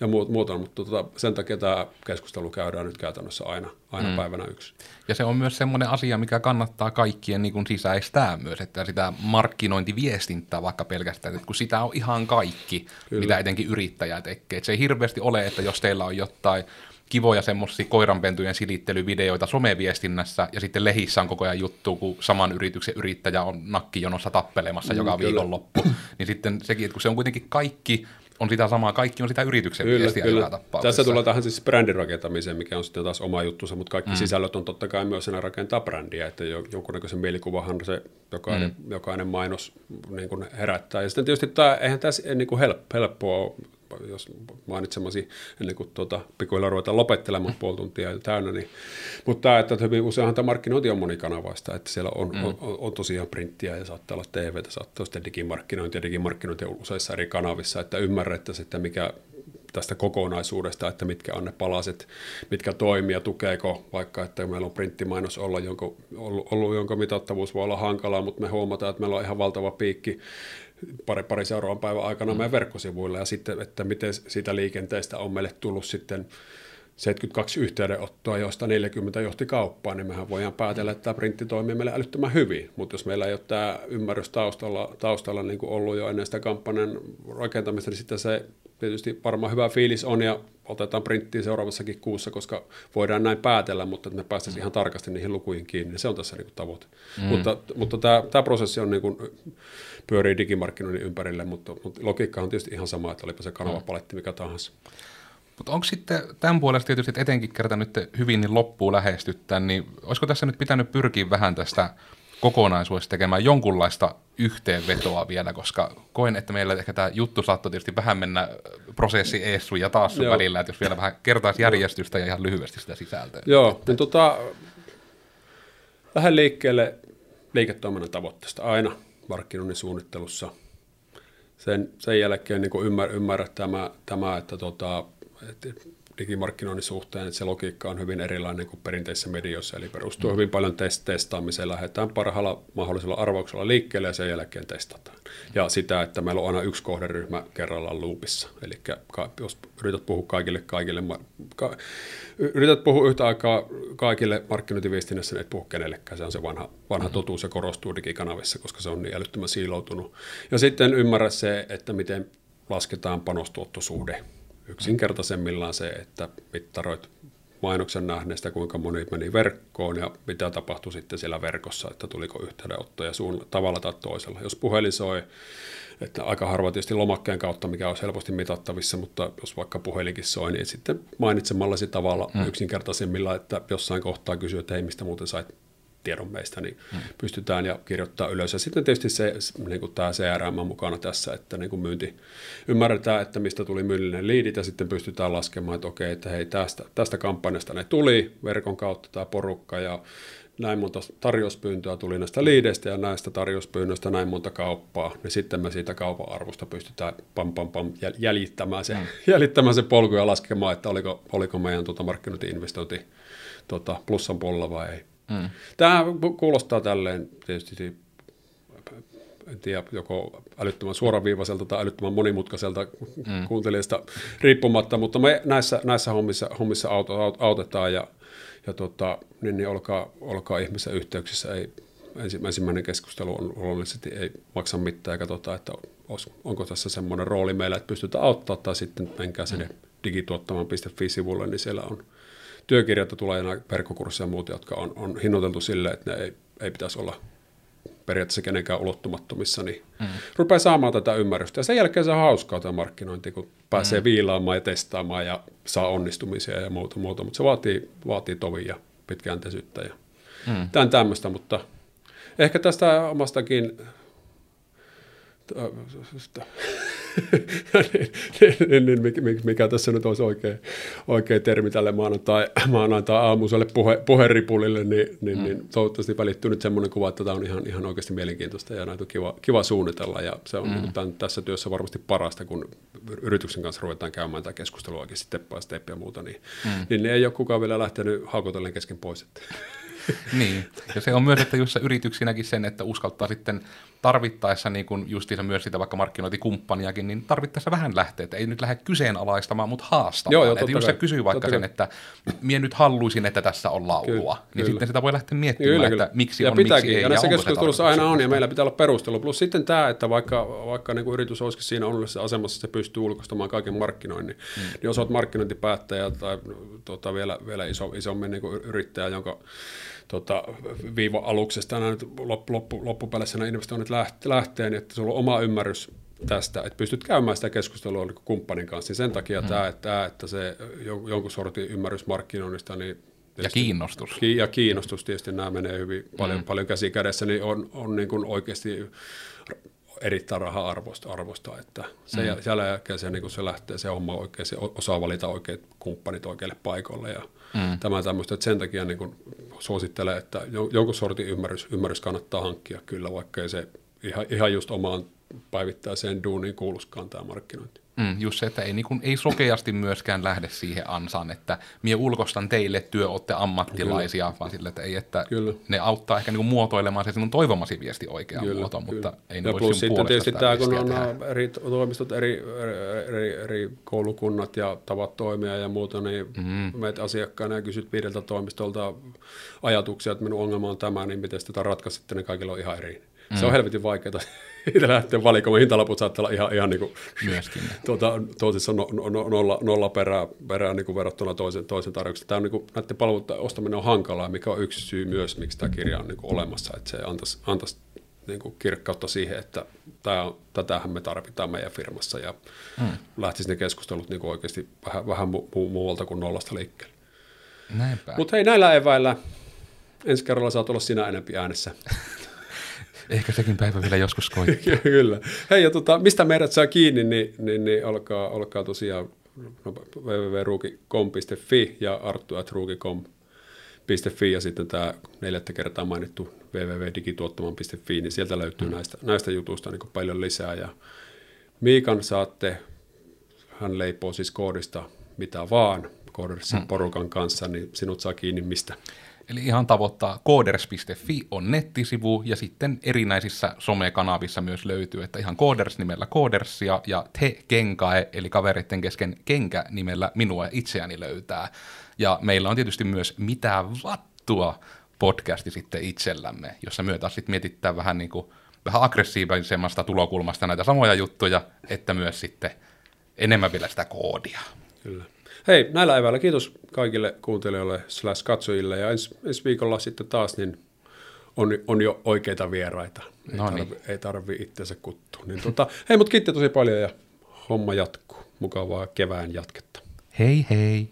ja muuta, mutta tota, sen takia tämä keskustelu käydään nyt käytännössä aina, aina mm. päivänä yksi. Ja se on myös semmoinen asia, mikä kannattaa kaikkien niin kuin sisäistää myös, että sitä markkinointiviestintää vaikka pelkästään, että kun sitä on ihan kaikki, kyllä. mitä etenkin yrittäjät tekee. Että se ei hirveästi ole, että jos teillä on jotain kivoja semmoisia koiranpentujen silittelyvideoita someviestinnässä, ja sitten lehissä on koko ajan juttu, kun saman yrityksen yrittäjä on nakkijonossa tappelemassa mm, joka viikonloppu. niin sitten sekin, että kun se on kuitenkin kaikki on sitä samaa, kaikki on sitä yrityksen kyllä, viestiä kyllä. joka tapauksessa. Tässä tulee tähän siis brändin rakentamiseen, mikä on sitten taas oma juttusa, mutta kaikki mm. sisällöt on totta kai myös siinä rakentaa brändiä, että jonkunnäköisen mielikuvahan se jokainen, mm. jokainen mainos niin kuin herättää. Ja sitten tietysti tämä, eihän tässä niin kuin helppoa jos mainitsemasi ennen kuin tuota, pikkuhiljaa ruvetaan lopettelemaan puoli tuntia täynnä. Niin, mutta tämä, että hyvin useinhan tämä markkinointi on monikanavaista, että siellä on, mm. on, on, on tosiaan printtiä ja saattaa olla TV, saattaa olla digimarkkinointi ja digimarkkinointi on useissa eri kanavissa, että ymmärrettäisiin, että mikä tästä kokonaisuudesta, että mitkä on ne palaset, mitkä toimii ja tukeeko, vaikka että meillä on printtimainos olla, jonka, ollut, ollut, jonka mitattavuus voi olla hankalaa, mutta me huomataan, että meillä on ihan valtava piikki pari, pari seuraavan päivän aikana mm. meidän verkkosivuilla ja sitten, että miten siitä liikenteestä on meille tullut sitten 72 yhteydenottoa, joista 40 johti kauppaan, niin mehän voidaan päätellä, että tämä printti toimii meille älyttömän hyvin. Mutta jos meillä ei ole tämä ymmärrys taustalla, taustalla niin kuin ollut jo ennen sitä kampanjan rakentamista, niin sitten se tietysti varmaan hyvä fiilis on ja otetaan printtiin seuraavassakin kuussa, koska voidaan näin päätellä, mutta että me päästäisiin mm. ihan tarkasti niihin lukuihin kiinni, se on tässä niin kuin tavoite. Mm. Mutta, mutta tämä, tämä prosessi on niin kuin, pyörii digimarkkinoinnin ympärille, mutta, mutta logiikka on tietysti ihan sama, että olipa se kanavapaletti mikä tahansa. Mutta onko sitten tämän puolesta tietysti, että etenkin kerta nyt hyvin niin loppuu lähestyttää, niin olisiko tässä nyt pitänyt pyrkiä vähän tästä kokonaisuudesta tekemään jonkunlaista yhteenvetoa vielä, koska koen, että meillä ehkä tämä juttu saattoi tietysti vähän mennä prosessi eessu ja taas sun välillä, että jos vielä vähän kertaisi järjestystä ja ihan lyhyesti sitä sisältöä. Joo, niin tota, vähän liikkeelle liiketoiminnan tavoitteesta aina markkinoinnin suunnittelussa. Sen, sen jälkeen niin ymmär, ymmärrä tämä, tämä että, tota, että digimarkkinoinnin suhteen, että se logiikka on hyvin erilainen kuin perinteisissä medioissa, eli perustuu mm. hyvin paljon test- testaamiseen, lähdetään parhaalla mahdollisella arvauksella liikkeelle ja sen jälkeen testataan. Ja sitä, että meillä on aina yksi kohderyhmä kerrallaan loopissa, eli jos yrität puhua kaikille, kaikille ka, yrität puhua yhtä aikaa kaikille markkinointiviestinnässä, niin et puhu kenellekään, se on se vanha, vanha mm. totuus, se korostuu digikanavissa, koska se on niin älyttömän siiloutunut. Ja sitten ymmärrä se, että miten lasketaan panostuottosuhde yksinkertaisemmillaan se, että mittaroit mainoksen nähneestä, kuinka moni meni verkkoon ja mitä tapahtui sitten siellä verkossa, että tuliko yhteydenottoja suun tavalla tai toisella. Jos puhelin soi, että aika harva tietysti lomakkeen kautta, mikä on helposti mitattavissa, mutta jos vaikka puhelinkin soi, niin sitten mainitsemallasi tavalla hmm. yksinkertaisemmilla, että jossain kohtaa kysyy, että hei, mistä muuten sait tiedon meistä, niin hmm. pystytään ja kirjoittaa ylös. Ja sitten tietysti se, niin kuin tämä CRM on mukana tässä, että niin kuin myynti ymmärretään, että mistä tuli myyllinen liidit ja sitten pystytään laskemaan, että okei, että hei, tästä, tästä kampanjasta ne tuli verkon kautta tämä porukka ja näin monta tarjouspyyntöä tuli näistä liideistä ja näistä tarjouspyynnöistä näin monta kauppaa, niin sitten me siitä kaupan arvosta pystytään pam, pam, pam, jäljittämään, se, mm. jäljittämään se polku ja laskemaan, että oliko, oliko meidän tuota markkinointi-investointi tuota, plussan puolella vai ei. Mm. Tämä kuulostaa tälleen tietysti en tiedä, joko älyttömän suoraviivaiselta tai älyttömän monimutkaiselta mm. kuuntelijasta riippumatta, mutta me näissä, näissä hommissa, hommissa autetaan ja, ja tota, niin, niin olkaa, olkaa ihmisen yhteyksissä. Ei, ensimmäinen keskustelu on luonnollisesti ei maksa mitään ja katsotaan, että onko tässä semmoinen rooli meillä, että pystytään auttaa tai sitten menkää sinne mm. digituottamaan.fi-sivulle, niin siellä on työkirjat tulee nämä verkkokursseja ja muut, jotka on, on hinnoiteltu sille, että ne ei, ei pitäisi olla periaatteessa kenenkään ulottumattomissa, niin mm. rupeaa saamaan tätä ymmärrystä. Ja sen jälkeen se on hauskaa tämä markkinointi, kun pääsee mm. viilaamaan ja testaamaan ja saa onnistumisia ja muuta, muuta. mutta se vaatii, vaatii tovia ja pitkäjänteisyyttä ja mm. tämän tämmöistä, mutta ehkä tästä omastakin niin, niin, niin, mikä tässä nyt olisi oikea, oikea termi tälle maanantai, maanantai aamuiselle puhe, puheripulille, niin, niin, mm. niin toivottavasti välittyy nyt semmoinen kuva, että tämä on ihan, ihan oikeasti mielenkiintoista ja näitä on kiva, kiva suunnitella ja se on mm. niin tämän, tässä työssä varmasti parasta, kun yrityksen kanssa ruvetaan käymään tämä keskustelu oikeasti step by step ja muuta, niin, mm. niin ei ole kukaan vielä lähtenyt haukotellen kesken pois. Niin, ja se on myös, että jos yrityksinäkin sen, että uskaltaa sitten tarvittaessa niin kuin justiinsa myös sitä vaikka markkinointikumppaniakin, niin tarvittaessa vähän lähtee, että ei nyt lähde kyseenalaistamaan, mutta haastamaan. Joo, joo, että jos se kysyy vaikka sen, että mie nyt haluaisin, että tässä on laulua, kyllä, niin kyllä. sitten sitä voi lähteä miettimään, kyllä, kyllä. että miksi ja on, pitääkin, miksi ei. Ja näissä keskustelussa aina on, ja meillä pitää olla perustelu. Plus sitten tämä, että vaikka, vaikka niin kuin yritys olisikin siinä onnellisessa asemassa, että se pystyy ulkoistamaan kaiken markkinoinnin, hmm. niin jos olet markkinointipäättäjä tai tuota, vielä, vielä iso, isommin niin kuin yrittäjä, jonka tota, viiva-aluksesta aina nyt loppu, loppu, loppupeleissä nämä investoinnit lähtee, niin että sulla on oma ymmärrys tästä, että pystyt käymään sitä keskustelua kumppanin kanssa. Niin sen takia hmm. tämä, että, että se jonkun sortin ymmärrys markkinoinnista, niin ja kiinnostus. Ja kiinnostus tietysti nämä menee hyvin paljon, mm. paljon käsi kädessä, niin on, on niin kuin oikeasti erittäin raha-arvosta, arvosta, että se, mm. sen jälkeen se, niin se lähtee se homma oikein, se osaa valita oikeat kumppanit oikeille paikoille ja mm. tämä tämmöistä, että sen takia niin kuin suosittelen, että jonkun sortin ymmärrys, ymmärrys kannattaa hankkia kyllä, vaikka ei se ihan, ihan just omaan päivittäiseen duuniin kuuluskaan tämä markkinointi. Mm, just se, että ei, niin kun, ei sokeasti myöskään lähde siihen ansaan, että mie ulkostan teille, työ olette ammattilaisia, kyllä. vaan sille, että ei, että kyllä. ne auttaa ehkä niin muotoilemaan se sinun toivomasi viesti oikeaan kyllä, muotoon, kyllä. mutta ei ne voi plus sitten tietysti tämä, kun on tehdä. eri toimistot, eri, eri, eri, koulukunnat ja tavat toimia ja muuta, niin mm. meet asiakkaana ja kysyt viideltä toimistolta ajatuksia, että minun ongelma on tämä, niin miten sitä ratkaisitte, ne kaikilla on ihan eri. Mm. Se on helvetin vaikeaa itse lähteä valikoimaan. Hintalaput saattaa olla ihan, ihan niin kuin, Myöskin. tuota, toisissa no, no, no, nolla, nolla perää, perää niin kuin verrattuna toisen, toisen tarjouksen. Tämä on niin kuin, näiden palveluiden ostaminen on hankalaa, mikä on yksi syy myös, miksi tämä kirja on niin kuin olemassa, että se antaisi, antaisi niin kuin kirkkautta siihen, että tämä, tätähän me tarvitaan meidän firmassa ja hmm. lähtisi ne keskustelut niin kuin oikeasti vähän, vähän mu- mu- muualta kuin nollasta liikkeelle. Mutta hei, näillä eväillä ensi kerralla saat olla sinä enempi äänessä. Ehkä sekin päivä vielä joskus koittaa. Kyllä. Hei, ja tota, mistä meidät saa kiinni, niin, niin, niin olkaa, olkaa tosiaan www.ruuki.com.fi ja arttu.ruuki.com.fi ja sitten tämä neljättä kertaa mainittu www.digituottaman.fi, niin sieltä löytyy mm. näistä, näistä jutuista niin paljon lisää. Ja Miikan saatte, hän leipoo siis koodista mitä vaan, koodersin mm. porukan kanssa, niin sinut saa kiinni mistä? Eli ihan tavoittaa kooders.fi on nettisivu ja sitten erinäisissä somekanavissa myös löytyy, että ihan kooders nimellä koodersia ja te kenkae eli kavereiden kesken kenkä nimellä minua itseäni löytää. Ja meillä on tietysti myös mitä vattua podcasti sitten itsellämme, jossa myötä sitten mietitään vähän niin kuin vähän aggressiivisemmasta tulokulmasta näitä samoja juttuja, että myös sitten enemmän vielä sitä koodia. Kyllä. Hei, näillä eväillä kiitos kaikille kuuntelijoille slash katsojille ja ensi, ensi viikolla sitten taas niin on, on jo oikeita vieraita. Ei, no niin. tarvi, ei tarvi itsensä kuttua. Niin tota, hei, mutta kiitti tosi paljon ja homma jatkuu. Mukavaa kevään jatketta. Hei hei!